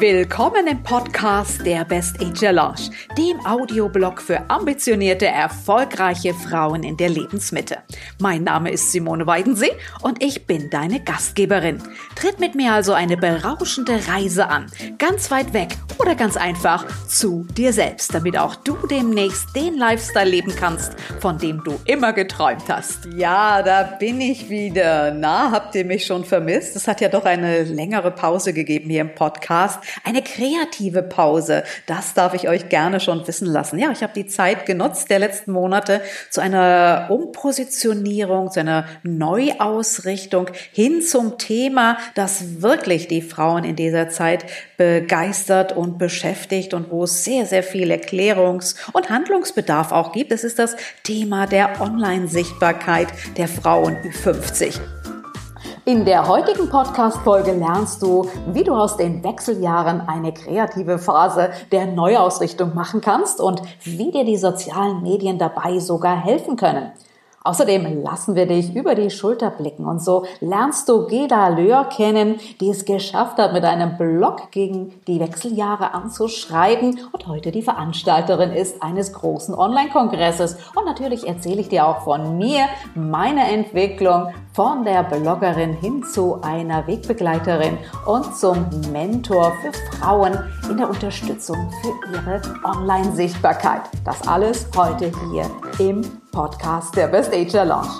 Willkommen im Podcast der Best Age Lounge, dem Audioblog für ambitionierte, erfolgreiche Frauen in der Lebensmitte. Mein Name ist Simone Weidensee und ich bin deine Gastgeberin. Tritt mit mir also eine berauschende Reise an, ganz weit weg oder ganz einfach zu dir selbst, damit auch du demnächst den Lifestyle leben kannst, von dem du immer geträumt hast. Ja, da bin ich wieder. Na, habt ihr mich schon vermisst? Es hat ja doch eine längere Pause gegeben hier im Podcast eine kreative Pause. Das darf ich euch gerne schon wissen lassen. Ja, ich habe die Zeit genutzt der letzten Monate zu einer Umpositionierung, zu einer Neuausrichtung hin zum Thema, das wirklich die Frauen in dieser Zeit begeistert und beschäftigt und wo es sehr, sehr viel Erklärungs- und Handlungsbedarf auch gibt. Es ist das Thema der Online-Sichtbarkeit der Frauen Ü50. In der heutigen Podcast-Folge lernst du, wie du aus den Wechseljahren eine kreative Phase der Neuausrichtung machen kannst und wie dir die sozialen Medien dabei sogar helfen können. Außerdem lassen wir dich über die Schulter blicken und so lernst du Geda Löhr kennen, die es geschafft hat, mit einem Blog gegen die Wechseljahre anzuschreiben und heute die Veranstalterin ist eines großen Online-Kongresses. Und natürlich erzähle ich dir auch von mir, meine Entwicklung von der Bloggerin hin zu einer Wegbegleiterin und zum Mentor für Frauen in der Unterstützung für ihre Online-Sichtbarkeit. Das alles heute hier im Podcast der Best Age Lounge.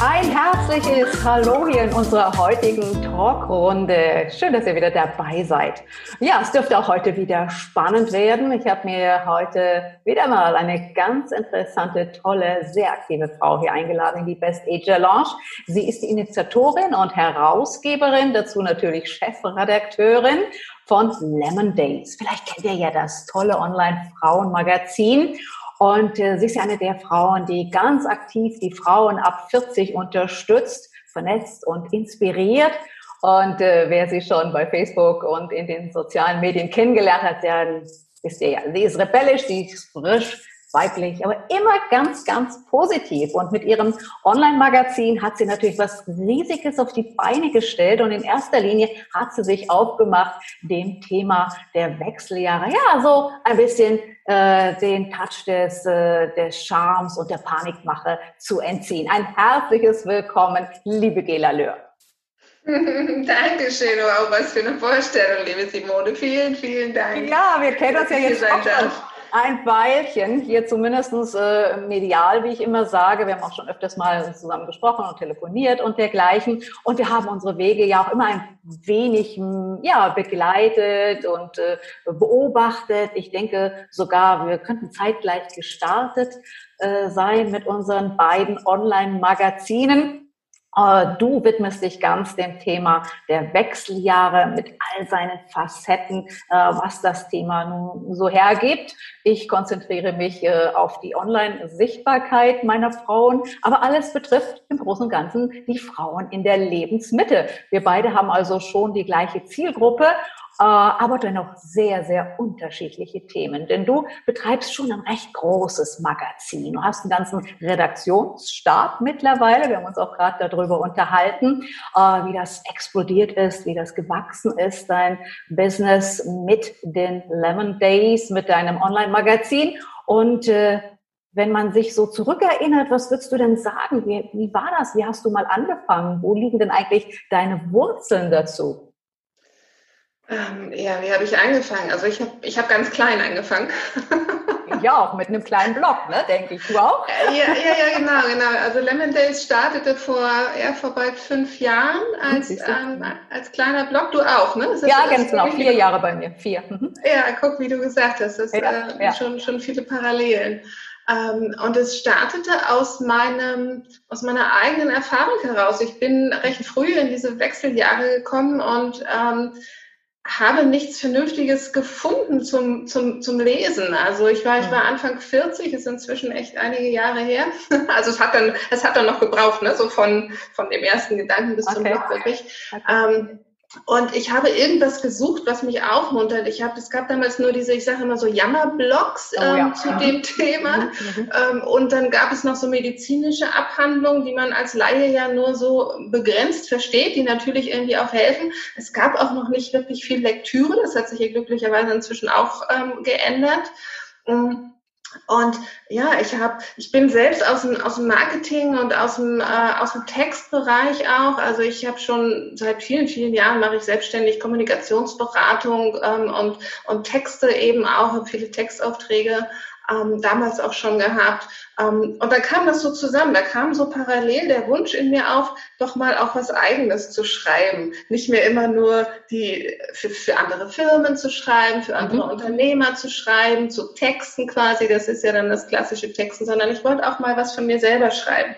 Ein herzliches Hallo hier in unserer heutigen Talkrunde. Schön, dass ihr wieder dabei seid. Ja, es dürfte auch heute wieder spannend werden. Ich habe mir heute wieder mal eine ganz interessante, tolle, sehr aktive Frau hier eingeladen in die Best Age Lounge. Sie ist die Initiatorin und Herausgeberin, dazu natürlich Chefredakteurin von Lemon Days. Vielleicht kennt ihr ja das tolle Online-Frauenmagazin. Und äh, sie ist ja eine der Frauen, die ganz aktiv die Frauen ab 40 unterstützt, vernetzt und inspiriert. Und äh, wer sie schon bei Facebook und in den sozialen Medien kennengelernt hat, der ihr ja, sie ist rebellisch, sie ist frisch, weiblich, aber immer ganz, ganz positiv. Und mit ihrem Online-Magazin hat sie natürlich was Riesiges auf die Beine gestellt und in erster Linie hat sie sich aufgemacht, dem Thema der Wechseljahre, ja, so ein bisschen äh, den Touch des, äh, des Charmes und der Panikmache zu entziehen. Ein herzliches Willkommen, liebe Gela Löhr. Dankeschön, wow, was für eine Vorstellung, liebe Simone. Vielen, vielen Dank. Ja, wir kennen uns ja jetzt auch schon ein Weilchen, hier zumindest äh, medial, wie ich immer sage. Wir haben auch schon öfters mal zusammen gesprochen und telefoniert und dergleichen. Und wir haben unsere Wege ja auch immer ein wenig ja, begleitet und äh, beobachtet. Ich denke sogar, wir könnten zeitgleich gestartet äh, sein mit unseren beiden Online-Magazinen. Äh, du widmest dich ganz dem Thema der Wechseljahre mit all seinen Facetten, äh, was das Thema nun so hergibt. Ich konzentriere mich äh, auf die Online-Sichtbarkeit meiner Frauen, aber alles betrifft im Großen und Ganzen die Frauen in der Lebensmitte. Wir beide haben also schon die gleiche Zielgruppe aber dennoch sehr, sehr unterschiedliche Themen. Denn du betreibst schon ein recht großes Magazin. Du hast einen ganzen Redaktionsstab mittlerweile. Wir haben uns auch gerade darüber unterhalten, äh, wie das explodiert ist, wie das gewachsen ist, dein Business mit den Lemon Days, mit deinem Online-Magazin. Und äh, wenn man sich so zurückerinnert, was würdest du denn sagen? Wie, wie war das? Wie hast du mal angefangen? Wo liegen denn eigentlich deine Wurzeln dazu? Ähm, ja, wie habe ich angefangen? Also ich habe ich hab ganz klein angefangen. ja, auch mit einem kleinen Blog, ne, denke ich. Du auch? Äh, ja, ja, ja, genau, genau. Also Lemon Days startete vor, ja, vor bald fünf Jahren als, ähm, als kleiner Blog. Du auch, ne? ja, ganz genau. Vier Jahre bei mir. Vier. Mhm. Ja, guck, wie du gesagt hast. Das sind ja, äh, ja. Schon, schon viele Parallelen. Ähm, und es startete aus meinem, aus meiner eigenen Erfahrung heraus. Ich bin recht früh in diese Wechseljahre gekommen und ähm, habe nichts Vernünftiges gefunden zum, zum, zum Lesen. Also ich war, ich war Anfang 40, ist inzwischen echt einige Jahre her. Also es hat dann, es hat dann noch gebraucht, ne, so von, von dem ersten Gedanken bis okay. zum Blog wirklich. Okay. Ähm, und ich habe irgendwas gesucht, was mich aufmuntert. Ich habe, es gab damals nur diese, ich sage immer so Jammerblogs ähm, oh, ja. zu mhm. dem Thema. Mhm. mhm. Ähm, und dann gab es noch so medizinische Abhandlungen, die man als Laie ja nur so begrenzt versteht, die natürlich irgendwie auch helfen. Es gab auch noch nicht wirklich viel Lektüre. Das hat sich hier glücklicherweise inzwischen auch ähm, geändert. Ähm, und ja, ich habe, ich bin selbst aus dem, aus dem Marketing und aus dem, äh, aus dem Textbereich auch. Also ich habe schon seit vielen, vielen Jahren mache ich selbstständig Kommunikationsberatung ähm, und, und Texte eben auch, habe viele Textaufträge ähm, damals auch schon gehabt. Ähm, und da kam das so zusammen, da kam so parallel der Wunsch in mir auf, doch mal auch was Eigenes zu schreiben. Nicht mehr immer nur die für, für andere Firmen zu schreiben, für andere mhm. Unternehmer zu schreiben, zu Texten quasi, das ist ja dann das klassische Texten, sondern ich wollte auch mal was von mir selber schreiben.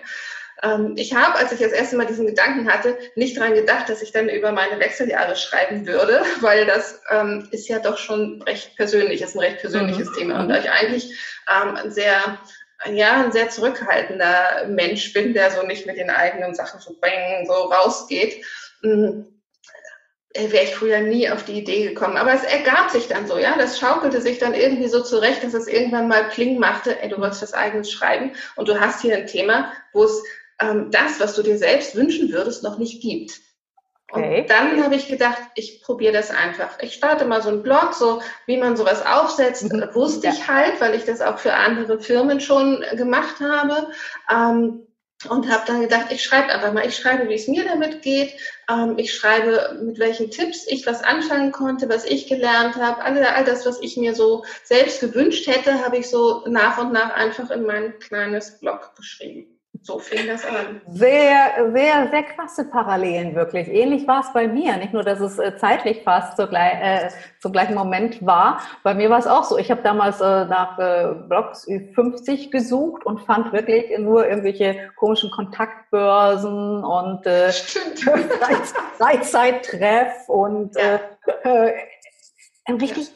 Ähm, ich habe, als ich das erste Mal diesen Gedanken hatte, nicht daran gedacht, dass ich dann über meine Wechseljahre schreiben würde, weil das ähm, ist ja doch schon recht persönlich, ist ein recht persönliches mhm. Thema. Und da ich eigentlich ähm, ein sehr ja, ein sehr zurückhaltender Mensch bin, der so nicht mit den eigenen Sachen so bang, so rausgeht, hm, äh, wäre ich früher nie auf die Idee gekommen. Aber es ergab sich dann so, ja. Das schaukelte sich dann irgendwie so zurecht, dass es irgendwann mal Pling machte, ey, du wolltest was eigenes schreiben und du hast hier ein Thema, wo es ähm, das, was du dir selbst wünschen würdest, noch nicht gibt. Okay. Und dann habe ich gedacht, ich probiere das einfach. Ich starte mal so einen Blog, so wie man sowas aufsetzt, mhm. wusste ja. ich halt, weil ich das auch für andere Firmen schon gemacht habe. Ähm, und habe dann gedacht, ich schreibe einfach mal, ich schreibe, wie es mir damit geht, ähm, ich schreibe, mit welchen Tipps ich was anfangen konnte, was ich gelernt habe, all, all das, was ich mir so selbst gewünscht hätte, habe ich so nach und nach einfach in mein kleines Blog geschrieben. So fing das an. Sehr, sehr, sehr krasse Parallelen wirklich. Ähnlich war es bei mir. Nicht nur, dass es äh, zeitlich fast zur, äh, zum gleichen Moment war. Bei mir war es auch so. Ich habe damals äh, nach äh, Blogs 50 gesucht und fand wirklich nur irgendwelche komischen Kontaktbörsen und äh, Freizeittreff und äh, äh ein richtig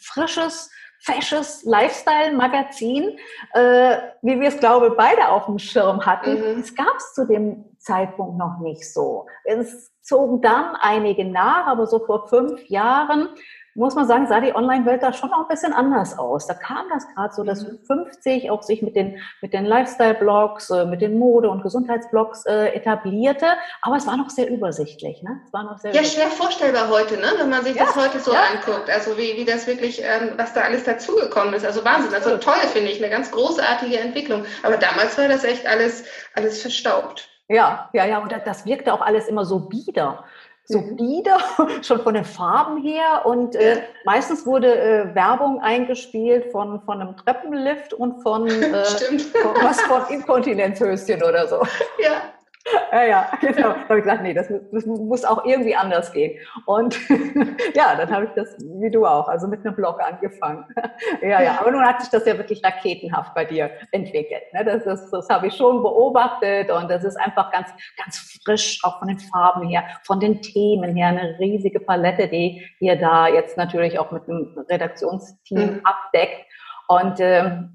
frisches fesches Lifestyle-Magazin, äh, wie wir es, glaube beide auf dem Schirm hatten. Mhm. Es gab es zu dem Zeitpunkt noch nicht so. Es zogen dann einige nach, aber so vor fünf Jahren muss man sagen, sah die Online-Welt da schon auch ein bisschen anders aus. Da kam das gerade so, dass 50 mhm. auch sich mit den, mit den Lifestyle-Blogs, äh, mit den Mode- und Gesundheitsblogs äh, etablierte. Aber es war noch sehr übersichtlich. Ne? Es war noch sehr ja, schwer vorstellbar heute, ne? wenn man sich ja, das heute so ja. anguckt. Also wie, wie das wirklich, ähm, was da alles dazugekommen ist. Also Wahnsinn. Also toll, finde ich. Eine ganz großartige Entwicklung. Aber damals war das echt alles, alles verstaubt. Ja, ja, ja. Und das wirkte auch alles immer so bieder so mhm. bieder, schon von den Farben her. Und äh, meistens wurde äh, Werbung eingespielt von, von einem Treppenlift und von, äh, von was von Inkontinenzhöschen oder so. Ja. Ja, ja, genau. Da habe ich gesagt, nee, das, das, muss auch irgendwie anders gehen. Und ja, dann habe ich das, wie du auch, also mit einem Blog angefangen. ja, ja, aber nun hat sich das ja wirklich raketenhaft bei dir entwickelt. Ne? Das, ist, das habe ich schon beobachtet und das ist einfach ganz, ganz frisch, auch von den Farben her, von den Themen her, eine riesige Palette, die ihr da jetzt natürlich auch mit dem Redaktionsteam mhm. abdeckt. Und ähm,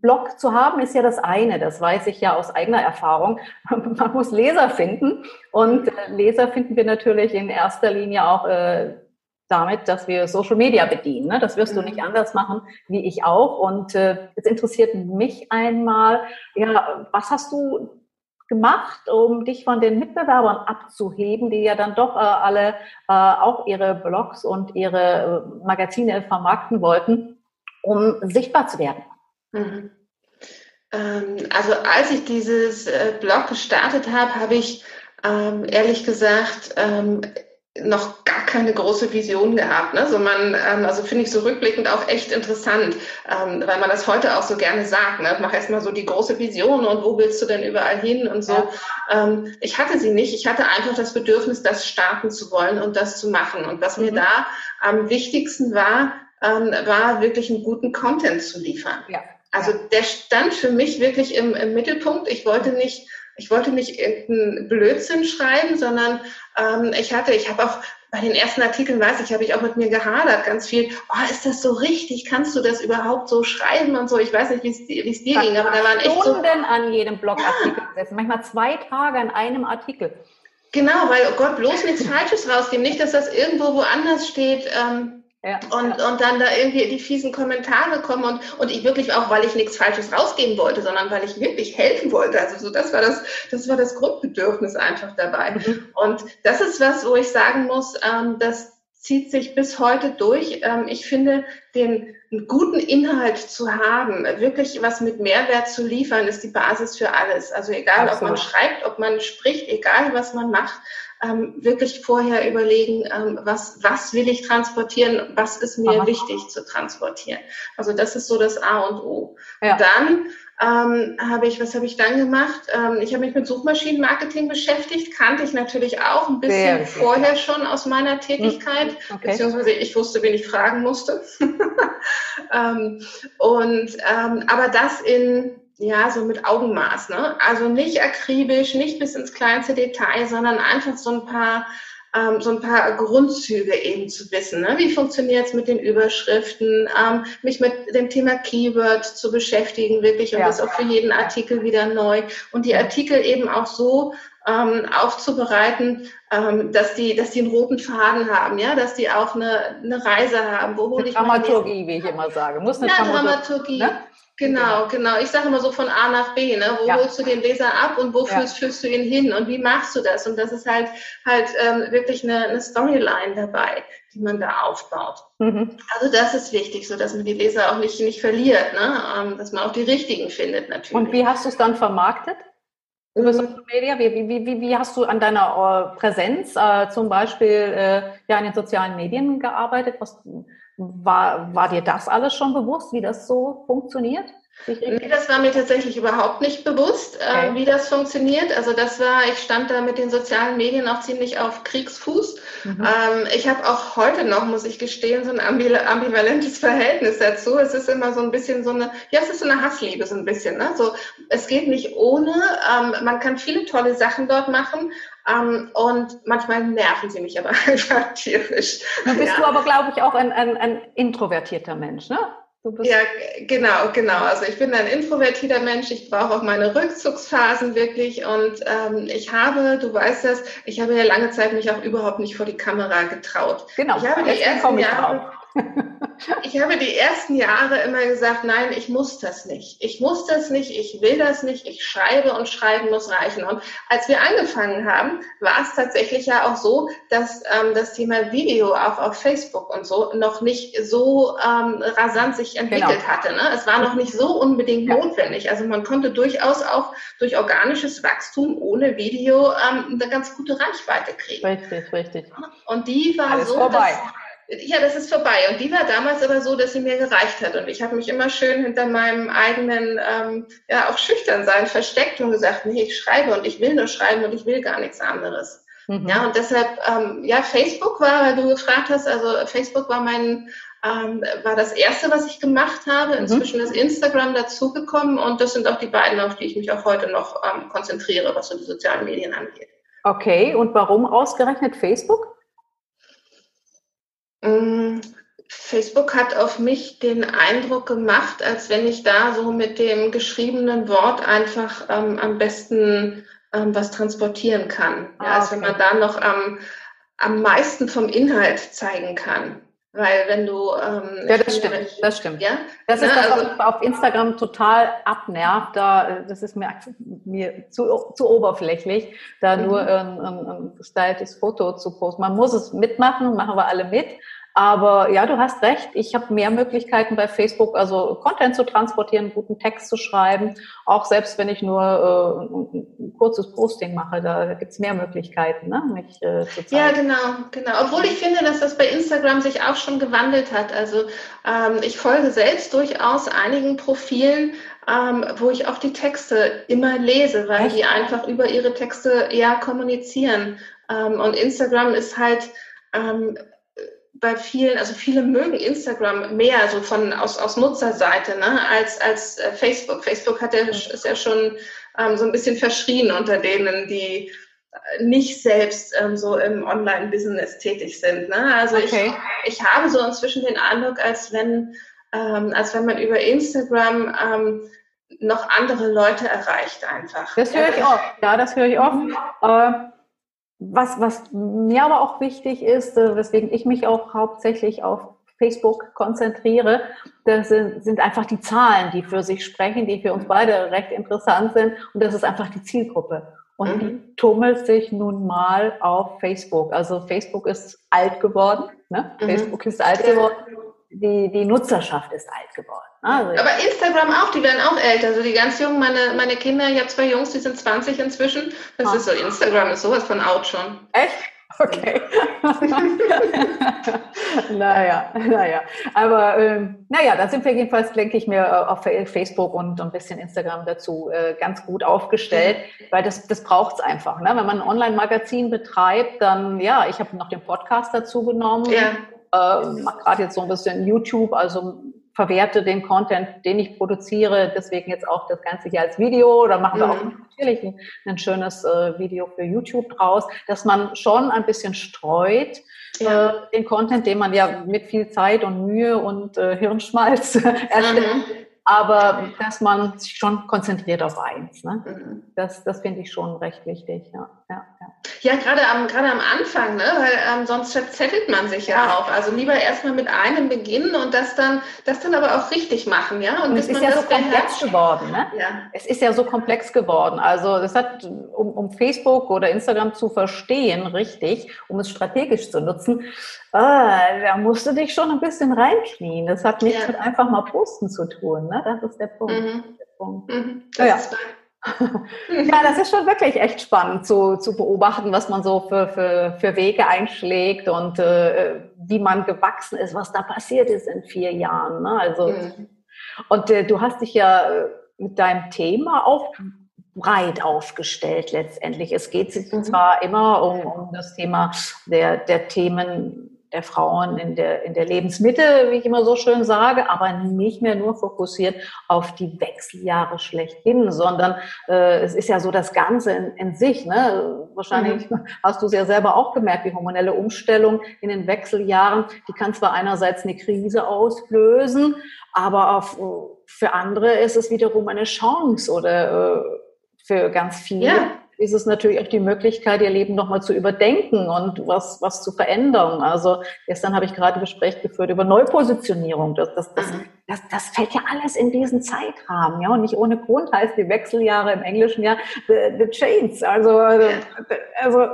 Blog zu haben ist ja das eine, das weiß ich ja aus eigener Erfahrung. Man muss Leser finden und äh, Leser finden wir natürlich in erster Linie auch äh, damit, dass wir Social Media bedienen. Ne? Das wirst du nicht mhm. anders machen wie ich auch. Und äh, jetzt interessiert mich einmal, ja, was hast du gemacht, um dich von den Mitbewerbern abzuheben, die ja dann doch äh, alle äh, auch ihre Blogs und ihre äh, Magazine vermarkten wollten, um sichtbar zu werden? Mhm. Ähm, also als ich dieses äh, Blog gestartet habe, habe ich ähm, ehrlich gesagt ähm, noch gar keine große Vision gehabt. Ne? So man, ähm, also finde ich so rückblickend auch echt interessant, ähm, weil man das heute auch so gerne sagt. Ne? Mach erstmal so die große Vision und wo willst du denn überall hin und so. Ja. Ähm, ich hatte sie nicht. Ich hatte einfach das Bedürfnis, das starten zu wollen und das zu machen. Und was mhm. mir da am wichtigsten war, ähm, war wirklich einen guten Content zu liefern. Ja. Also der stand für mich wirklich im, im Mittelpunkt. Ich wollte nicht, ich wollte nicht irgendeinen Blödsinn schreiben, sondern ähm, ich hatte, ich habe auch bei den ersten Artikeln, weiß ich, habe ich auch mit mir gehadert, ganz viel, oh, ist das so richtig? Kannst du das überhaupt so schreiben und so? Ich weiß nicht, wie es dir ging, aber da waren echt Stunden so... an jedem Blogartikel ja. setzen, manchmal zwei Tage an einem Artikel. Genau, weil, oh Gott, bloß nichts Falsches rausgeben. Nicht, dass das irgendwo woanders steht. Ähm, ja, und, und dann da irgendwie die fiesen Kommentare kommen und, und ich wirklich auch, weil ich nichts Falsches rausgeben wollte, sondern weil ich wirklich helfen wollte. Also so, das war das, das war das Grundbedürfnis einfach dabei. Mhm. Und das ist was, wo ich sagen muss, ähm, das zieht sich bis heute durch. Ähm, ich finde, den guten Inhalt zu haben, wirklich was mit Mehrwert zu liefern, ist die Basis für alles. Also egal, Absolut. ob man schreibt, ob man spricht, egal was man macht, ähm, wirklich vorher überlegen, ähm, was, was will ich transportieren, was ist mir Aha. wichtig zu transportieren. Also das ist so das A und O. Ja. Dann ähm, habe ich, was habe ich dann gemacht? Ähm, ich habe mich mit Suchmaschinenmarketing beschäftigt, kannte ich natürlich auch ein bisschen vorher schon aus meiner Tätigkeit, hm, okay. beziehungsweise ich wusste, wen ich fragen musste. ähm, und ähm, aber das in ja, so mit Augenmaß, ne? Also nicht akribisch, nicht bis ins kleinste Detail, sondern einfach so ein paar, ähm, so ein paar Grundzüge eben zu wissen. Ne? Wie funktioniert es mit den Überschriften, ähm, mich mit dem Thema Keyword zu beschäftigen, wirklich, und ja. das auch für jeden Artikel wieder neu. Und die Artikel eben auch so ähm, aufzubereiten, ähm, dass die, dass die einen roten Faden haben, ja, dass die auch eine, eine Reise haben. Wo hole ich Dramaturgie, wie ich immer sage. Muss eine ja, Dramaturgie. Ne? Genau, genau. Ich sage immer so von A nach B, ne? Wo ja. holst du den Leser ab und wo ja. führst, führst, du ihn hin und wie machst du das? Und das ist halt halt ähm, wirklich eine, eine Storyline dabei, die man da aufbaut. Mhm. Also das ist wichtig, so dass man die Leser auch nicht, nicht verliert, ne? Ähm, dass man auch die richtigen findet natürlich. Und wie hast du es dann vermarktet? Über mhm. Social Media? Wie, wie, wie, wie hast du an deiner äh, Präsenz äh, zum Beispiel äh, ja, in den sozialen Medien gearbeitet? Was, war, war dir das alles schon bewusst, wie das so funktioniert? Nee, das war mir tatsächlich überhaupt nicht bewusst, äh, okay. äh, wie das funktioniert. Also das war, ich stand da mit den sozialen Medien auch ziemlich auf Kriegsfuß. Mhm. Ähm, ich habe auch heute noch, muss ich gestehen, so ein ambivalentes Verhältnis dazu. Es ist immer so ein bisschen so eine, ja, es ist so eine Hassliebe so ein bisschen. Ne? So, es geht nicht ohne. Ähm, man kann viele tolle Sachen dort machen, um, ähm, und manchmal nerven sie mich aber einfach tierisch. Nun bist ja. du aber, glaube ich, auch ein, ein, ein introvertierter Mensch, ne? Ja, genau, genau. Also ich bin ein introvertierter Mensch. Ich brauche auch meine Rückzugsphasen wirklich. Und ähm, ich habe, du weißt das, ich habe ja lange Zeit mich auch überhaupt nicht vor die Kamera getraut. Genau. Ich habe die ersten Jahre, ich habe die ersten Jahre immer gesagt, nein, ich muss das nicht. Ich muss das nicht, ich will das nicht, ich schreibe und schreiben muss reichen. Und als wir angefangen haben, war es tatsächlich ja auch so, dass ähm, das Thema Video auch auf Facebook und so noch nicht so ähm, rasant sich entwickelt genau. hatte. Ne? Es war noch nicht so unbedingt ja. notwendig. Also man konnte durchaus auch durch organisches Wachstum ohne Video ähm, eine ganz gute Reichweite kriegen. Richtig, richtig. Und die war Alles so, vorbei. dass ja, das ist vorbei. Und die war damals aber so, dass sie mir gereicht hat. Und ich habe mich immer schön hinter meinem eigenen, ähm, ja, auch schüchtern sein versteckt und gesagt, nee, ich schreibe und ich will nur schreiben und ich will gar nichts anderes. Mhm. Ja, und deshalb, ähm, ja, Facebook war, weil du gefragt hast, also Facebook war mein, ähm, war das erste, was ich gemacht habe. Mhm. Inzwischen mhm. ist Instagram dazugekommen und das sind auch die beiden, auf die ich mich auch heute noch ähm, konzentriere, was so die sozialen Medien angeht. Okay, und warum ausgerechnet Facebook? Mm, Facebook hat auf mich den Eindruck gemacht, als wenn ich da so mit dem geschriebenen Wort einfach ähm, am besten ähm, was transportieren kann. Ah, ja, als wenn man da noch am, am meisten vom Inhalt zeigen kann. Weil wenn du ähm, ja, das stimmt, ich, das stimmt. Ja, das ist ne, das, was also, auf Instagram total abnervt. Da, das ist mir, mir zu, zu oberflächlich, da mhm. nur ein, ein, ein gestyltes Foto zu posten. Man muss es mitmachen, machen wir alle mit. Aber ja, du hast recht. Ich habe mehr Möglichkeiten bei Facebook, also Content zu transportieren, guten Text zu schreiben. Auch selbst wenn ich nur äh, ein, kurzes Posting mache, da gibt es mehr Möglichkeiten, ne, mich äh, zu zeigen. Ja, genau, genau. Obwohl ich finde, dass das bei Instagram sich auch schon gewandelt hat. Also ähm, ich folge selbst durchaus einigen Profilen, ähm, wo ich auch die Texte immer lese, weil Echt? die einfach über ihre Texte eher kommunizieren. Ähm, und Instagram ist halt ähm, bei vielen, also viele mögen Instagram mehr so von aus, aus Nutzerseite ne, als, als äh, Facebook. Facebook hat ja, ist ja schon ähm, so ein bisschen verschrien unter denen, die äh, nicht selbst ähm, so im Online-Business tätig sind. Ne? Also okay. ich, ich habe so inzwischen den Eindruck, als wenn, ähm, als wenn man über Instagram ähm, noch andere Leute erreicht einfach. Das höre ich oft, ja, das höre ich oft. Mhm. Äh, was, was mir aber auch wichtig ist, äh, weswegen ich mich auch hauptsächlich auf Facebook konzentriere, das sind, sind einfach die Zahlen, die für sich sprechen, die für uns beide recht interessant sind. Und das ist einfach die Zielgruppe. Und mhm. die tummelt sich nun mal auf Facebook. Also Facebook ist alt geworden. Ne? Mhm. Facebook ist alt geworden. Die, die Nutzerschaft ist alt geworden. Ne? Also Aber Instagram auch, die werden auch älter. Also die ganz jungen, meine, meine Kinder, ich habe zwei Jungs, die sind 20 inzwischen. Das ist so, Instagram ist sowas von out schon. Echt? Okay. naja, naja. Aber ähm, naja, da sind wir jedenfalls, denke ich mir, äh, auf Facebook und ein bisschen Instagram dazu äh, ganz gut aufgestellt, weil das, das braucht es einfach. Ne? Wenn man ein Online-Magazin betreibt, dann, ja, ich habe noch den Podcast dazu genommen. Ja. Äh, mache gerade jetzt so ein bisschen YouTube, also verwerte den Content, den ich produziere, deswegen jetzt auch das Ganze hier als Video. Da machen wir auch mhm. natürlich ein, ein schönes äh, Video für YouTube draus, dass man schon ein bisschen streut. Ja. Äh, den Content, den man ja mit viel Zeit und Mühe und äh, Hirnschmalz erstellt, mhm aber dass man sich schon konzentriert auf eins. Ne? Mhm. Das, das finde ich schon recht wichtig. Ja, ja, ja. gerade, am, gerade am Anfang, ne? weil ähm, sonst verzettelt man sich ja, ja. auch. Also lieber erstmal mit einem beginnen und das dann, das dann aber auch richtig machen. Ja? Und, und es ist ja so komplex geworden. Ne? Ja. Es ist ja so komplex geworden. Also das hat, um, um Facebook oder Instagram zu verstehen, richtig, um es strategisch zu nutzen, ah, da musst du dich schon ein bisschen reinknien. Das hat nichts ja. mit einfach mal posten zu tun. Ne? Das ist der Punkt. Mhm. Der Punkt. Mhm. Das ja. Ist ja, das ist schon wirklich echt spannend zu, zu beobachten, was man so für, für, für Wege einschlägt und äh, wie man gewachsen ist, was da passiert ist in vier Jahren. Ne? Also, mhm. Und äh, du hast dich ja äh, mit deinem Thema auch breit aufgestellt letztendlich. Es geht mhm. zwar immer um, um das Thema der, der Themen der Frauen in der, in der Lebensmitte, wie ich immer so schön sage, aber nicht mehr nur fokussiert auf die Wechseljahre schlechthin, sondern äh, es ist ja so das Ganze in, in sich. Ne? Wahrscheinlich mhm. hast du es ja selber auch gemerkt, die hormonelle Umstellung in den Wechseljahren, die kann zwar einerseits eine Krise auslösen, aber auf, für andere ist es wiederum eine Chance oder äh, für ganz viele. Ja ist es natürlich auch die Möglichkeit, ihr Leben nochmal zu überdenken und was, was zu verändern. Also gestern habe ich gerade ein Gespräch geführt über Neupositionierung. Das, das, das, das, das fällt ja alles in diesen Zeitrahmen. Ja? Und nicht ohne Grund heißt die Wechseljahre im Englischen ja the, the chains. Also, also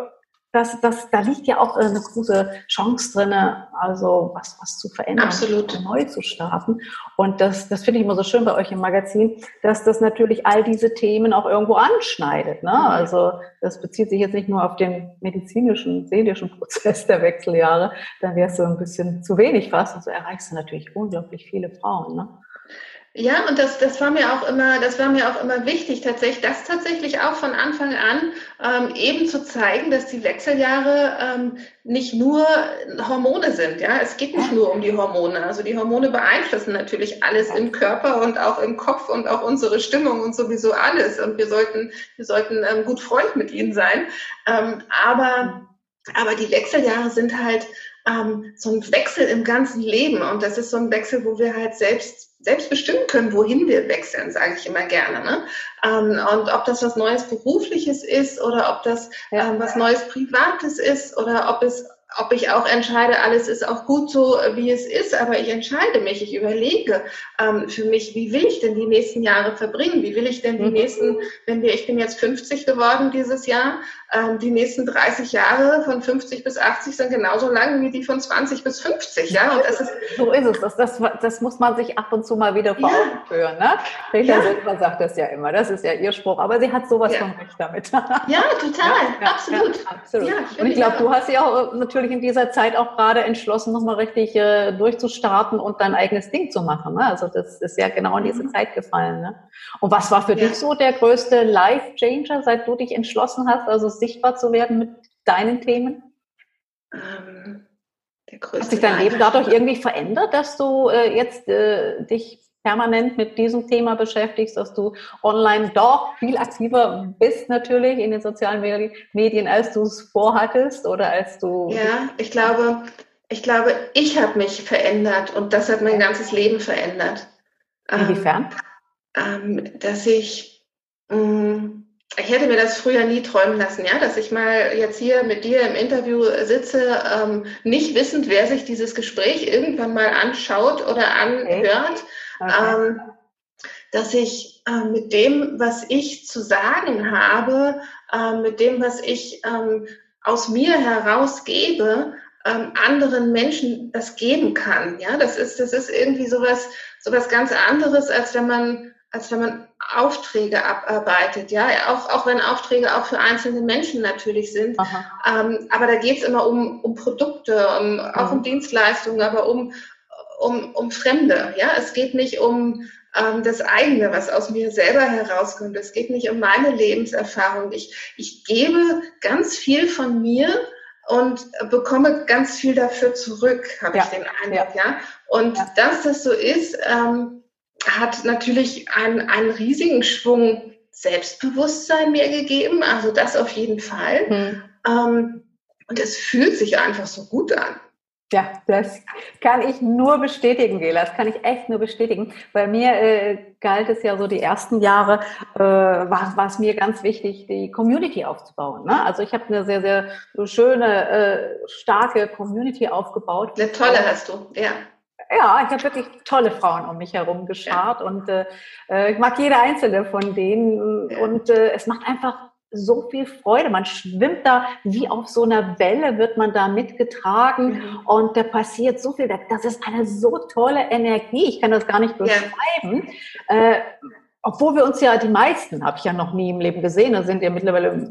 das, das, da liegt ja auch eine große Chance drin, also was, was zu verändern, Absolut. neu zu starten. Und das, das finde ich immer so schön bei euch im Magazin, dass das natürlich all diese Themen auch irgendwo anschneidet. Ne? Mhm. Also das bezieht sich jetzt nicht nur auf den medizinischen, seelischen Prozess der Wechseljahre, dann wärst du ein bisschen zu wenig fast und so erreichst du natürlich unglaublich viele Frauen. Ne? Ja, und das, das war mir auch immer, das war mir auch immer wichtig, tatsächlich, das tatsächlich auch von Anfang an ähm, eben zu zeigen, dass die Wechseljahre ähm, nicht nur Hormone sind. Ja, es geht nicht nur um die Hormone. Also die Hormone beeinflussen natürlich alles im Körper und auch im Kopf und auch unsere Stimmung und sowieso alles. Und wir sollten, wir sollten ähm, gut Freund mit ihnen sein. Ähm, aber, aber die Wechseljahre sind halt ähm, so ein Wechsel im ganzen Leben. Und das ist so ein Wechsel, wo wir halt selbst selbst bestimmen können, wohin wir wechseln, sage ich immer gerne. Ne? Ähm, und ob das was Neues Berufliches ist oder ob das ähm, was Neues Privates ist oder ob es ob ich auch entscheide, alles ist auch gut so, wie es ist, aber ich entscheide mich, ich überlege ähm, für mich, wie will ich denn die nächsten Jahre verbringen? Wie will ich denn die mhm. nächsten, wenn wir, ich bin jetzt 50 geworden dieses Jahr, die nächsten 30 Jahre von 50 bis 80 sind genauso lang wie die von 20 bis 50, ja? Und das ist, so ist es. Das, das, das muss man sich ab und zu mal wieder vor Augen führen, ne? Rita ja. Silber sagt das ja immer, das ist ja ihr Spruch, aber sie hat sowas ja. von recht damit. Ja, total, ja, absolut. absolut. und ich glaube, du hast ja auch natürlich natürlich in dieser Zeit auch gerade entschlossen, nochmal richtig äh, durchzustarten und dein eigenes Ding zu machen. Ne? Also das ist ja genau in diese mhm. Zeit gefallen. Ne? Und was war für ja. dich so der größte Life-Changer, seit du dich entschlossen hast, also sichtbar zu werden mit deinen Themen? Ähm, Hat sich dein Leben dadurch irgendwie verändert, dass du äh, jetzt äh, dich permanent mit diesem Thema beschäftigst, dass du online doch viel aktiver bist natürlich in den sozialen Medien, als du es vorhattest oder als du... Ja, ich glaube, ich glaube, ich habe mich verändert und das hat mein ganzes Leben verändert. Inwiefern? Ähm, ähm dass ich, mh, mm, ich hätte mir das früher nie träumen lassen, ja, dass ich mal jetzt hier mit dir im Interview sitze, ähm, nicht wissend, wer sich dieses Gespräch irgendwann mal anschaut oder anhört, okay. Ähm, dass ich äh, mit dem, was ich zu sagen habe, äh, mit dem, was ich ähm, aus mir herausgebe, ähm, anderen Menschen das geben kann. Ja, das ist, das ist irgendwie sowas, sowas ganz anderes, als wenn man, als wenn man Aufträge abarbeitet, ja, auch, auch wenn Aufträge auch für einzelne Menschen natürlich sind. Ähm, aber da geht es immer um, um Produkte, um, auch um mhm. Dienstleistungen, aber um, um, um Fremde. Ja, es geht nicht um ähm, das eigene, was aus mir selber herauskommt. Es geht nicht um meine Lebenserfahrung. Ich, ich gebe ganz viel von mir und bekomme ganz viel dafür zurück, habe ja. ich den Eindruck, ja. ja? Und ja. dass das so ist, ähm, hat natürlich einen, einen riesigen Schwung Selbstbewusstsein mir gegeben, also das auf jeden Fall. Hm. Ähm, und es fühlt sich einfach so gut an. Ja, das kann ich nur bestätigen, Gela. Das kann ich echt nur bestätigen. Bei mir äh, galt es ja so die ersten Jahre, äh, war, war es mir ganz wichtig, die Community aufzubauen. Ne? Also ich habe eine sehr, sehr schöne, äh, starke Community aufgebaut. Eine tolle hast du, ja. Ja, ich habe wirklich tolle Frauen um mich herum geschart ja. und äh, äh, ich mag jede einzelne von denen ja. und äh, es macht einfach so viel Freude. Man schwimmt da wie auf so einer Welle, wird man da mitgetragen mhm. und da passiert so viel. Das ist eine so tolle Energie. Ich kann das gar nicht beschreiben. Ja. Äh, obwohl wir uns ja, die meisten habe ich ja noch nie im Leben gesehen, da sind ja mittlerweile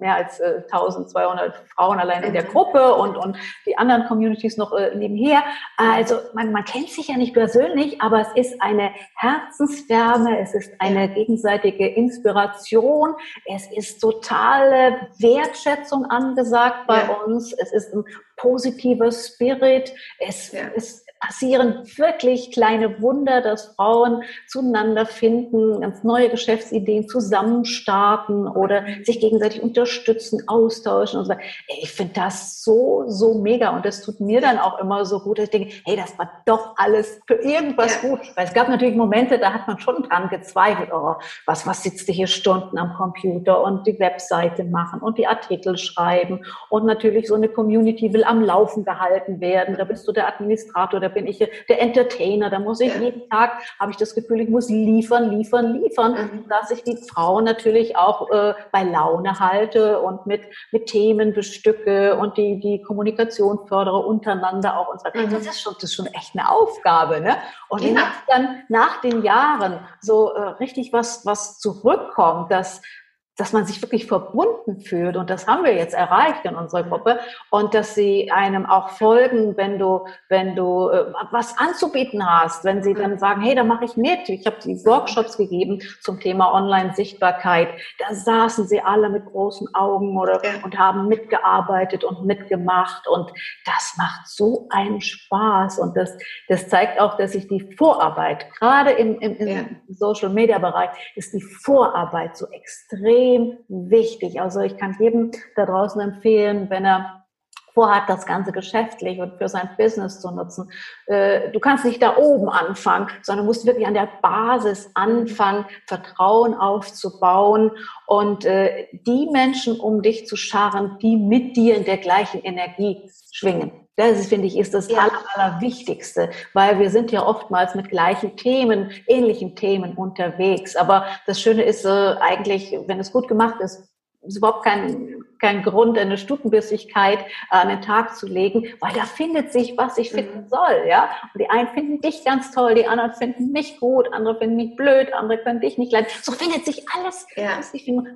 mehr als äh, 1200 Frauen allein in der Gruppe und, und die anderen Communities noch äh, nebenher. Also man, man kennt sich ja nicht persönlich, aber es ist eine Herzenswärme, es ist eine gegenseitige Inspiration, es ist totale Wertschätzung angesagt bei ja. uns, es ist ein positiver Spirit, es ja. ist passieren wirklich kleine Wunder, dass Frauen zueinander finden, ganz neue Geschäftsideen zusammenstarten oder sich gegenseitig unterstützen, austauschen und so. Ich finde das so, so mega und das tut mir dann auch immer so gut, dass ich denke, hey, das war doch alles für irgendwas ja. gut. Weil es gab natürlich Momente, da hat man schon dran gezweifelt, oh, was, was sitzt du hier Stunden am Computer und die Webseite machen und die Artikel schreiben und natürlich so eine Community will am Laufen gehalten werden. Da bist du der Administrator, der bin ich der Entertainer, da muss ich jeden Tag, habe ich das Gefühl, ich muss liefern, liefern, liefern, mhm. dass ich die Frauen natürlich auch äh, bei Laune halte und mit, mit Themen bestücke und die, die Kommunikation fördere untereinander auch. Und so. Mhm. Das, ist schon, das ist schon echt eine Aufgabe. Ne? Und ja. dann nach den Jahren so äh, richtig was, was zurückkommt, dass dass man sich wirklich verbunden fühlt. Und das haben wir jetzt erreicht in unserer Gruppe. Und dass sie einem auch folgen, wenn du, wenn du äh, was anzubieten hast, wenn sie dann sagen, hey, da mache ich mit. Ich habe die Workshops gegeben zum Thema Online-Sichtbarkeit. Da saßen sie alle mit großen Augen oder ja. und haben mitgearbeitet und mitgemacht. Und das macht so einen Spaß. Und das, das zeigt auch, dass sich die Vorarbeit, gerade im, im, im ja. Social-Media-Bereich, ist die Vorarbeit so extrem extrem wichtig. Also ich kann jedem da draußen empfehlen, wenn er vorhat, das Ganze geschäftlich und für sein Business zu nutzen. Äh, du kannst nicht da oben anfangen, sondern musst wirklich an der Basis anfangen, Vertrauen aufzubauen und äh, die Menschen um dich zu scharren, die mit dir in der gleichen Energie schwingen. Das finde ich, ist das ja. Aller, Allerwichtigste, weil wir sind ja oftmals mit gleichen Themen, ähnlichen Themen unterwegs. Aber das Schöne ist äh, eigentlich, wenn es gut gemacht ist, ist überhaupt kein, kein Grund, eine Stutenbissigkeit an den Tag zu legen, weil da findet sich, was ich finden mhm. soll, ja. Und die einen finden dich ganz toll, die anderen finden mich gut, andere finden mich blöd, andere können dich nicht leiden. So findet sich alles. Ja.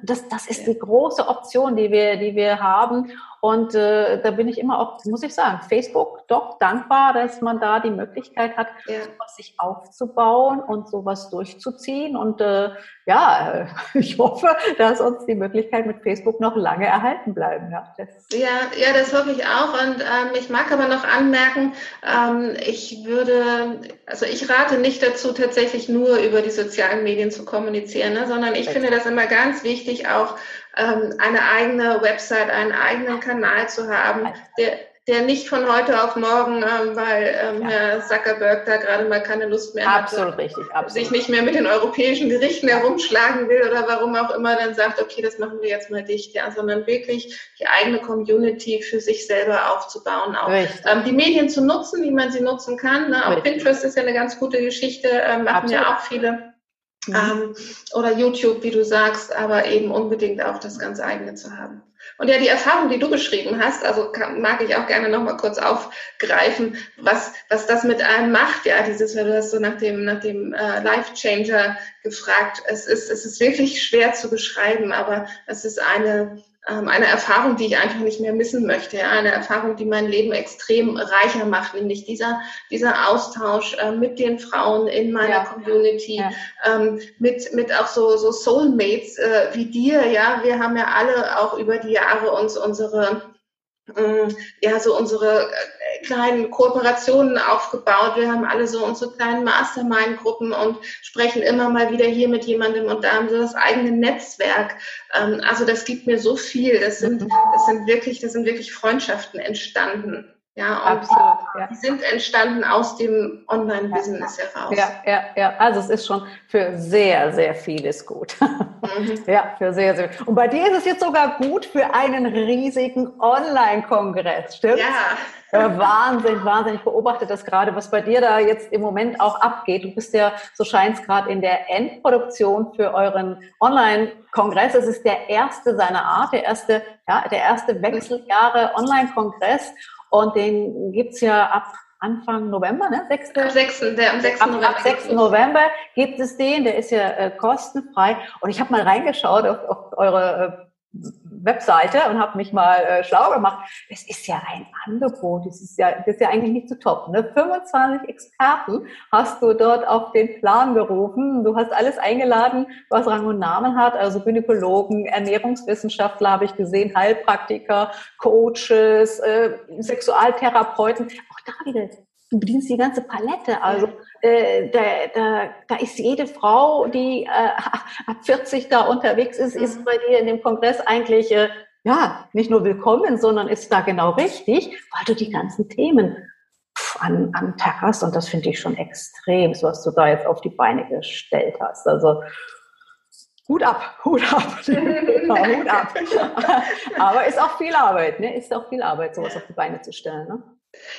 Das, das ist die große Option, die wir, die wir haben. Und äh, da bin ich immer auch, muss ich sagen, Facebook doch dankbar, dass man da die Möglichkeit hat, ja. sowas sich aufzubauen und sowas durchzuziehen. Und äh, ja, ich hoffe, dass uns die Möglichkeit mit Facebook noch lange erhalten bleiben. Ja, das, ja, ja, das hoffe ich auch. Und ähm, ich mag aber noch anmerken, ähm, ich würde, also ich rate nicht dazu, tatsächlich nur über die sozialen Medien zu kommunizieren, ne, sondern ich finde das immer ganz wichtig, auch eine eigene Website, einen eigenen Kanal zu haben, der, der nicht von heute auf morgen, ähm, weil ähm, ja. Herr Zuckerberg da gerade mal keine Lust mehr hat, richtig, absolut. sich nicht mehr mit den europäischen Gerichten herumschlagen will oder warum auch immer dann sagt, okay, das machen wir jetzt mal dicht, ja, sondern wirklich die eigene Community für sich selber aufzubauen, auch ähm, die Medien zu nutzen, wie man sie nutzen kann. Ne? Auch Pinterest ist ja eine ganz gute Geschichte, ähm, machen absolut. ja auch viele. Mhm. Ähm, oder YouTube, wie du sagst, aber eben unbedingt auch das ganz eigene zu haben. Und ja, die Erfahrung, die du beschrieben hast, also mag ich auch gerne nochmal kurz aufgreifen, was, was das mit einem macht, ja, dieses, weil du hast so nach dem, nach dem äh, Life Changer gefragt. Es ist, es ist wirklich schwer zu beschreiben, aber es ist eine, ähm, eine Erfahrung, die ich einfach nicht mehr missen möchte. Ja? Eine Erfahrung, die mein Leben extrem reicher macht, nämlich dieser, dieser Austausch äh, mit den Frauen in meiner ja. Community, ja. Ähm, mit, mit auch so, so Soulmates äh, wie dir. Ja, wir haben ja alle auch über die Jahre uns unsere ähm, ja, so unsere äh, kleinen Kooperationen aufgebaut. Wir haben alle so unsere kleinen Mastermind-Gruppen und sprechen immer mal wieder hier mit jemandem und da haben so das eigene Netzwerk. Ähm, also das gibt mir so viel. Das sind, mhm. das sind wirklich, das sind wirklich Freundschaften entstanden. Ja, und Absolut, ja. die sind entstanden aus dem Online-Business ja. heraus. Ja, ja, ja. Also es ist schon für sehr, sehr vieles gut. Mhm. Ja, für sehr, sehr. Und bei dir ist es jetzt sogar gut für einen riesigen Online-Kongress, stimmt? Ja. ja. Wahnsinn, Wahnsinn. Ich beobachte das gerade, was bei dir da jetzt im Moment auch abgeht. Du bist ja, so scheint es gerade, in der Endproduktion für euren Online-Kongress. Es ist der erste seiner Art, der erste, ja, der erste Wechseljahre Online-Kongress. Und den gibt's ja ab Anfang November, ne? 6. Am 6. Der, am 6. Ab, November. Ab 6. November gibt es den, der ist ja äh, kostenfrei. Und ich habe mal reingeschaut auf, auf eure äh, Webseite und habe mich mal äh, schlau gemacht. Es ist ja ein Angebot, das ist ja, das ist ja eigentlich nicht zu toppen. Ne? 25 Experten hast du dort auf den Plan gerufen. Du hast alles eingeladen, was Rang und Namen hat, also Gynäkologen, Ernährungswissenschaftler habe ich gesehen, Heilpraktiker, Coaches, äh, Sexualtherapeuten. Auch da wieder du bedienst die ganze Palette. Also äh, da, da, da ist jede Frau, die äh, ab 40 da unterwegs ist, ist mhm. bei dir in dem Kongress eigentlich äh, ja nicht nur willkommen, sondern ist da genau richtig, weil du die ganzen Themen an, an Tag hast. Und das finde ich schon extrem, was du da jetzt auf die Beine gestellt hast. Also Hut ab, Hut ab, Hut ab. Aber ist auch viel Arbeit, ne? Ist auch viel Arbeit, sowas auf die Beine zu stellen. Ne?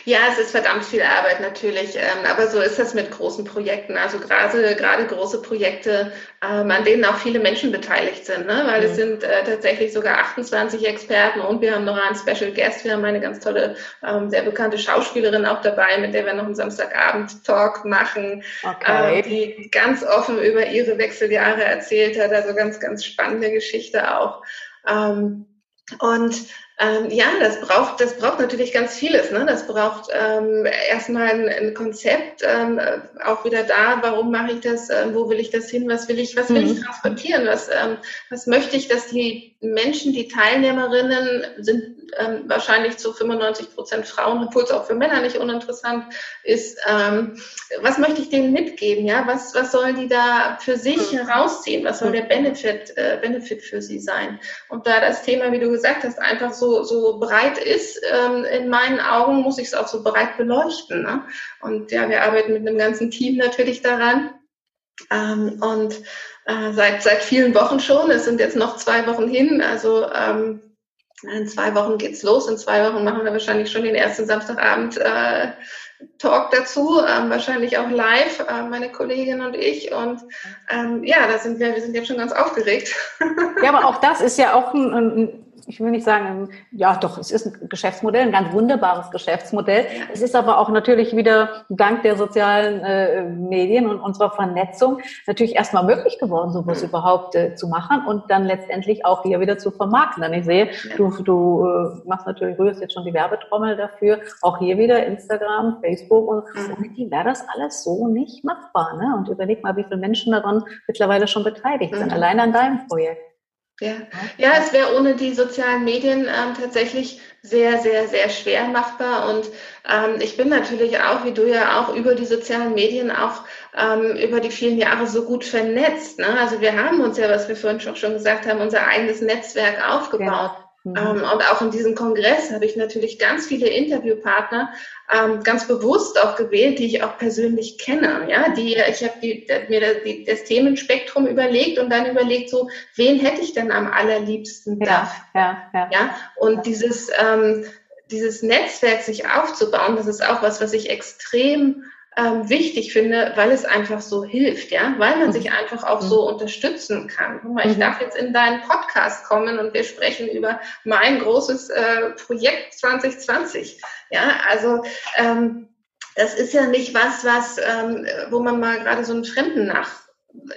Ja, es ist verdammt viel Arbeit natürlich, ähm, aber so ist das mit großen Projekten. Also gerade gerade große Projekte, ähm, an denen auch viele Menschen beteiligt sind, ne? weil mhm. es sind äh, tatsächlich sogar 28 Experten und wir haben noch einen Special Guest. Wir haben eine ganz tolle, ähm, sehr bekannte Schauspielerin auch dabei, mit der wir noch einen Samstagabend-Talk machen, okay. die ganz offen über ihre Wechseljahre erzählt hat. Also ganz, ganz spannende Geschichte auch. Und ähm, ja, das braucht, das braucht natürlich ganz vieles. Ne? Das braucht ähm, erstmal ein, ein Konzept, ähm, auch wieder da, warum mache ich das, ähm, wo will ich das hin, was will ich, was will mhm. ich transportieren, was, ähm, was möchte ich, dass die Menschen, die Teilnehmerinnen sind ähm, wahrscheinlich zu 95 Prozent Frauen, obwohl es auch für Männer nicht uninteressant ist. Ähm, was möchte ich denen mitgeben? Ja, was, was sollen die da für sich mhm. herausziehen? Was soll der Benefit, äh, Benefit für sie sein? Und da das Thema, wie du gesagt hast, einfach so, so breit ist, ähm, in meinen Augen muss ich es auch so breit beleuchten. Ne? Und ja, wir arbeiten mit einem ganzen Team natürlich daran. Ähm, und äh, seit, seit vielen Wochen schon. Es sind jetzt noch zwei Wochen hin. Also ähm, in zwei Wochen geht's los. In zwei Wochen machen wir wahrscheinlich schon den ersten Samstagabend äh, Talk dazu, ähm, wahrscheinlich auch live, äh, meine Kollegin und ich. Und ähm, ja, da sind wir, wir sind jetzt schon ganz aufgeregt. Ja, aber auch das ist ja auch ein, ein ich will nicht sagen, ja doch, es ist ein Geschäftsmodell, ein ganz wunderbares Geschäftsmodell. Es ist aber auch natürlich wieder dank der sozialen äh, Medien und unserer Vernetzung natürlich erstmal möglich geworden, sowas mhm. überhaupt äh, zu machen und dann letztendlich auch hier wieder zu vermarkten. Denn ich sehe, ja. du, du äh, machst natürlich, rührst jetzt schon die Werbetrommel dafür, auch hier wieder Instagram, Facebook und mhm. ohne die wäre das alles so nicht machbar. Ne? Und überleg mal, wie viele Menschen daran mittlerweile schon beteiligt mhm. sind, allein an deinem Projekt. Ja, ja es wäre ohne die sozialen Medien ähm, tatsächlich sehr, sehr, sehr schwer machbar. Und ähm, ich bin natürlich auch, wie du ja auch, über die sozialen Medien auch ähm, über die vielen Jahre so gut vernetzt. Ne? Also wir haben uns ja, was wir vorhin schon, schon gesagt haben, unser eigenes Netzwerk aufgebaut. Ja. Mhm. Ähm, und auch in diesem Kongress habe ich natürlich ganz viele Interviewpartner ähm, ganz bewusst auch gewählt, die ich auch persönlich kenne. Ja, die ich habe mir die, das Themenspektrum überlegt und dann überlegt, so wen hätte ich denn am allerliebsten da? Ja, ja, ja. ja? Und dieses ähm, dieses Netzwerk sich aufzubauen, das ist auch was, was ich extrem ähm, wichtig finde, weil es einfach so hilft, ja, weil man mhm. sich einfach auch so mhm. unterstützen kann. Guck mal, ich mhm. darf jetzt in deinen Podcast kommen und wir sprechen über mein großes äh, Projekt 2020. Ja, also ähm, das ist ja nicht was, was, ähm, wo man mal gerade so einen Fremden nach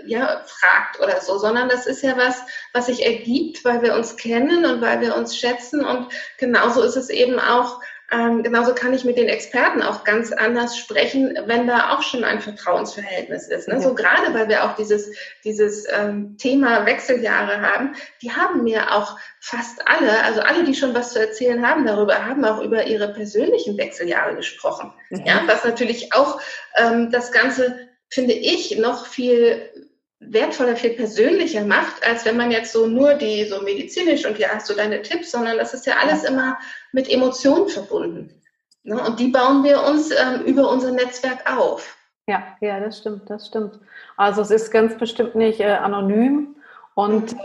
ja, fragt oder so, sondern das ist ja was, was sich ergibt, weil wir uns kennen und weil wir uns schätzen. Und genauso ist es eben auch ähm, genauso kann ich mit den Experten auch ganz anders sprechen, wenn da auch schon ein Vertrauensverhältnis ist. Ne? Ja. So gerade, weil wir auch dieses, dieses ähm, Thema Wechseljahre haben, die haben mir auch fast alle, also alle, die schon was zu erzählen haben darüber, haben auch über ihre persönlichen Wechseljahre gesprochen. Mhm. Ja, was natürlich auch ähm, das Ganze, finde ich, noch viel wertvoller, viel persönlicher macht, als wenn man jetzt so nur die so medizinisch und ja hast du deine Tipps, sondern das ist ja alles immer mit Emotionen verbunden. Ne? Und die bauen wir uns ähm, über unser Netzwerk auf. Ja, ja, das stimmt, das stimmt. Also es ist ganz bestimmt nicht äh, anonym, und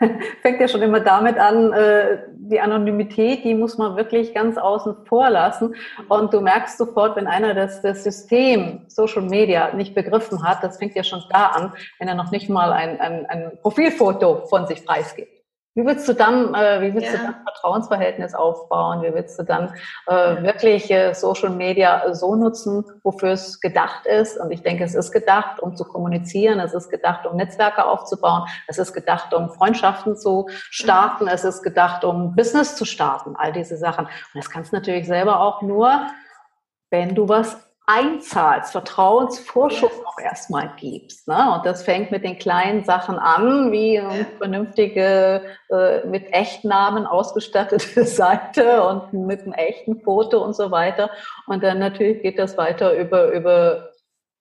äh, fängt ja schon immer damit an, äh, die Anonymität, die muss man wirklich ganz außen vor lassen. Und du merkst sofort, wenn einer das, das System Social Media nicht begriffen hat, das fängt ja schon da an, wenn er noch nicht mal ein, ein, ein Profilfoto von sich preisgibt. Wie willst du dann, äh, wie willst ja. du dann Vertrauensverhältnis aufbauen? Wie willst du dann äh, wirklich äh, Social Media so nutzen, wofür es gedacht ist? Und ich denke, es ist gedacht, um zu kommunizieren. Es ist gedacht, um Netzwerke aufzubauen. Es ist gedacht, um Freundschaften zu starten. Es ist gedacht, um Business zu starten. All diese Sachen. Und das kannst du natürlich selber auch nur, wenn du was einzahlst, Vertrauensvorschuss auch erstmal gibst. Ne? Und das fängt mit den kleinen Sachen an, wie eine vernünftige, äh, mit Echtnamen ausgestattete Seite und mit einem echten Foto und so weiter. Und dann natürlich geht das weiter über, über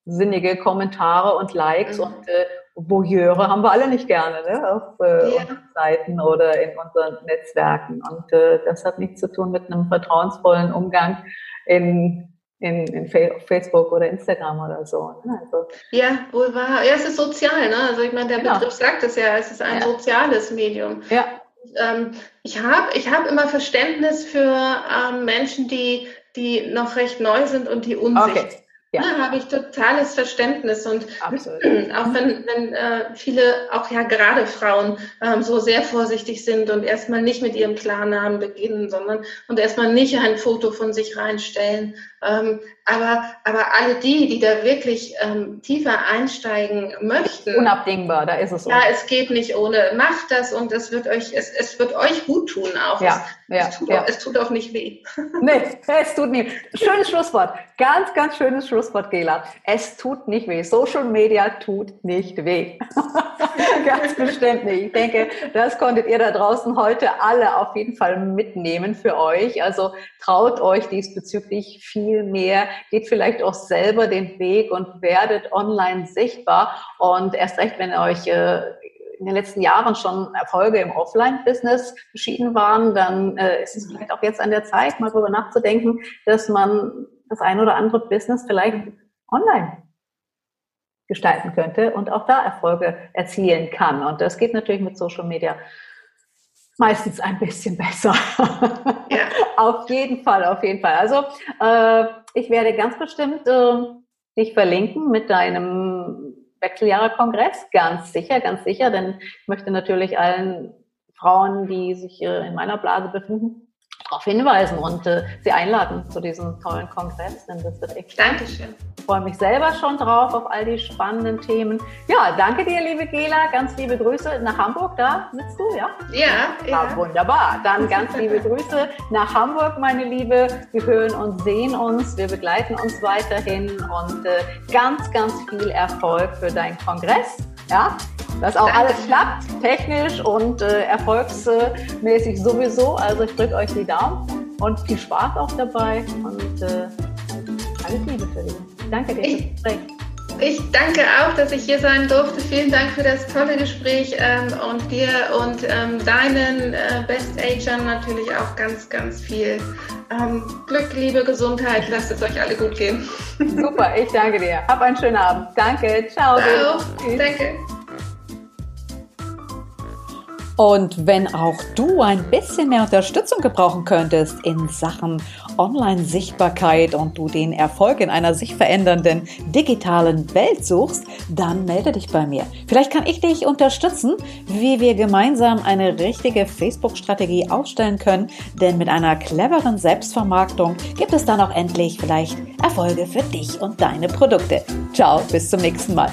sinnige Kommentare und Likes mhm. und äh, Voyeure haben wir alle nicht gerne ne? auf äh, ja. Seiten oder in unseren Netzwerken. Und äh, das hat nichts zu tun mit einem vertrauensvollen Umgang in in, in Facebook oder Instagram oder so. Ne? Also, ja, wohl wahr. Ja, es ist sozial. Ne? Also ich meine, der genau. Begriff sagt es ja, es ist ein ja. soziales Medium. Ja. Ähm, ich habe ich hab immer Verständnis für ähm, Menschen, die, die noch recht neu sind und die unsicher okay. Ja. Da habe ich totales Verständnis und Absolut. auch wenn, wenn äh, viele, auch ja gerade Frauen, ähm, so sehr vorsichtig sind und erstmal nicht mit ihrem Klarnamen beginnen, sondern und erstmal nicht ein Foto von sich reinstellen, ähm, aber, aber alle die, die da wirklich ähm, tiefer einsteigen möchten. Unabdingbar, da ist es so. Ja, es geht nicht ohne. Macht das und es wird euch, es, es wird euch gut tun auch. Ja, es, ja, es, tut ja. Auch, es tut auch nicht weh. Nee, es tut nicht. Schönes Schlusswort. Ganz, ganz schönes Schlusswort, Gela. Es tut nicht weh. Social Media tut nicht weh. ganz bestimmt nicht. Ich denke, das konntet ihr da draußen heute alle auf jeden Fall mitnehmen für euch. Also traut euch diesbezüglich viel viel mehr, geht vielleicht auch selber den Weg und werdet online sichtbar. Und erst recht, wenn ihr euch äh, in den letzten Jahren schon Erfolge im Offline-Business beschieden waren, dann äh, ist es vielleicht auch jetzt an der Zeit, mal darüber nachzudenken, dass man das ein oder andere Business vielleicht online gestalten könnte und auch da Erfolge erzielen kann. Und das geht natürlich mit Social Media meistens ein bisschen besser. Ja. auf jeden Fall, auf jeden Fall. Also äh, ich werde ganz bestimmt äh, dich verlinken mit deinem Wechseljahre-Kongress, ganz sicher, ganz sicher, denn ich möchte natürlich allen Frauen, die sich äh, in meiner Blase befinden, darauf hinweisen und äh, Sie einladen zu diesem tollen Kongress, denn das wird echt. Dankeschön. Ich freue mich selber schon drauf auf all die spannenden Themen. Ja, danke dir, liebe Gela. Ganz liebe Grüße nach Hamburg. Da sitzt du, ja? Ja. ja. Ah, wunderbar. Dann ganz liebe Grüße nach Hamburg, meine Liebe. Wir hören und sehen uns. Wir begleiten uns weiterhin und äh, ganz, ganz viel Erfolg für deinen Kongress. Ja, dass auch Danke. alles klappt, technisch und äh, erfolgsmäßig sowieso. Also ich drücke euch die Daumen und viel Spaß auch dabei und äh, alles Liebe für dich. Danke dir Gespräch. Ich danke auch, dass ich hier sein durfte. Vielen Dank für das tolle Gespräch ähm, und dir und ähm, deinen äh, Best-Agern natürlich auch ganz, ganz viel ähm, Glück, Liebe, Gesundheit. Lasst es euch alle gut gehen. Super, ich danke dir. Hab einen schönen Abend. Danke. Ciao. Ciao. Danke. Und wenn auch du ein bisschen mehr Unterstützung gebrauchen könntest in Sachen Online-Sichtbarkeit und du den Erfolg in einer sich verändernden digitalen Welt suchst, dann melde dich bei mir. Vielleicht kann ich dich unterstützen, wie wir gemeinsam eine richtige Facebook-Strategie aufstellen können, denn mit einer cleveren Selbstvermarktung gibt es dann auch endlich vielleicht Erfolge für dich und deine Produkte. Ciao, bis zum nächsten Mal.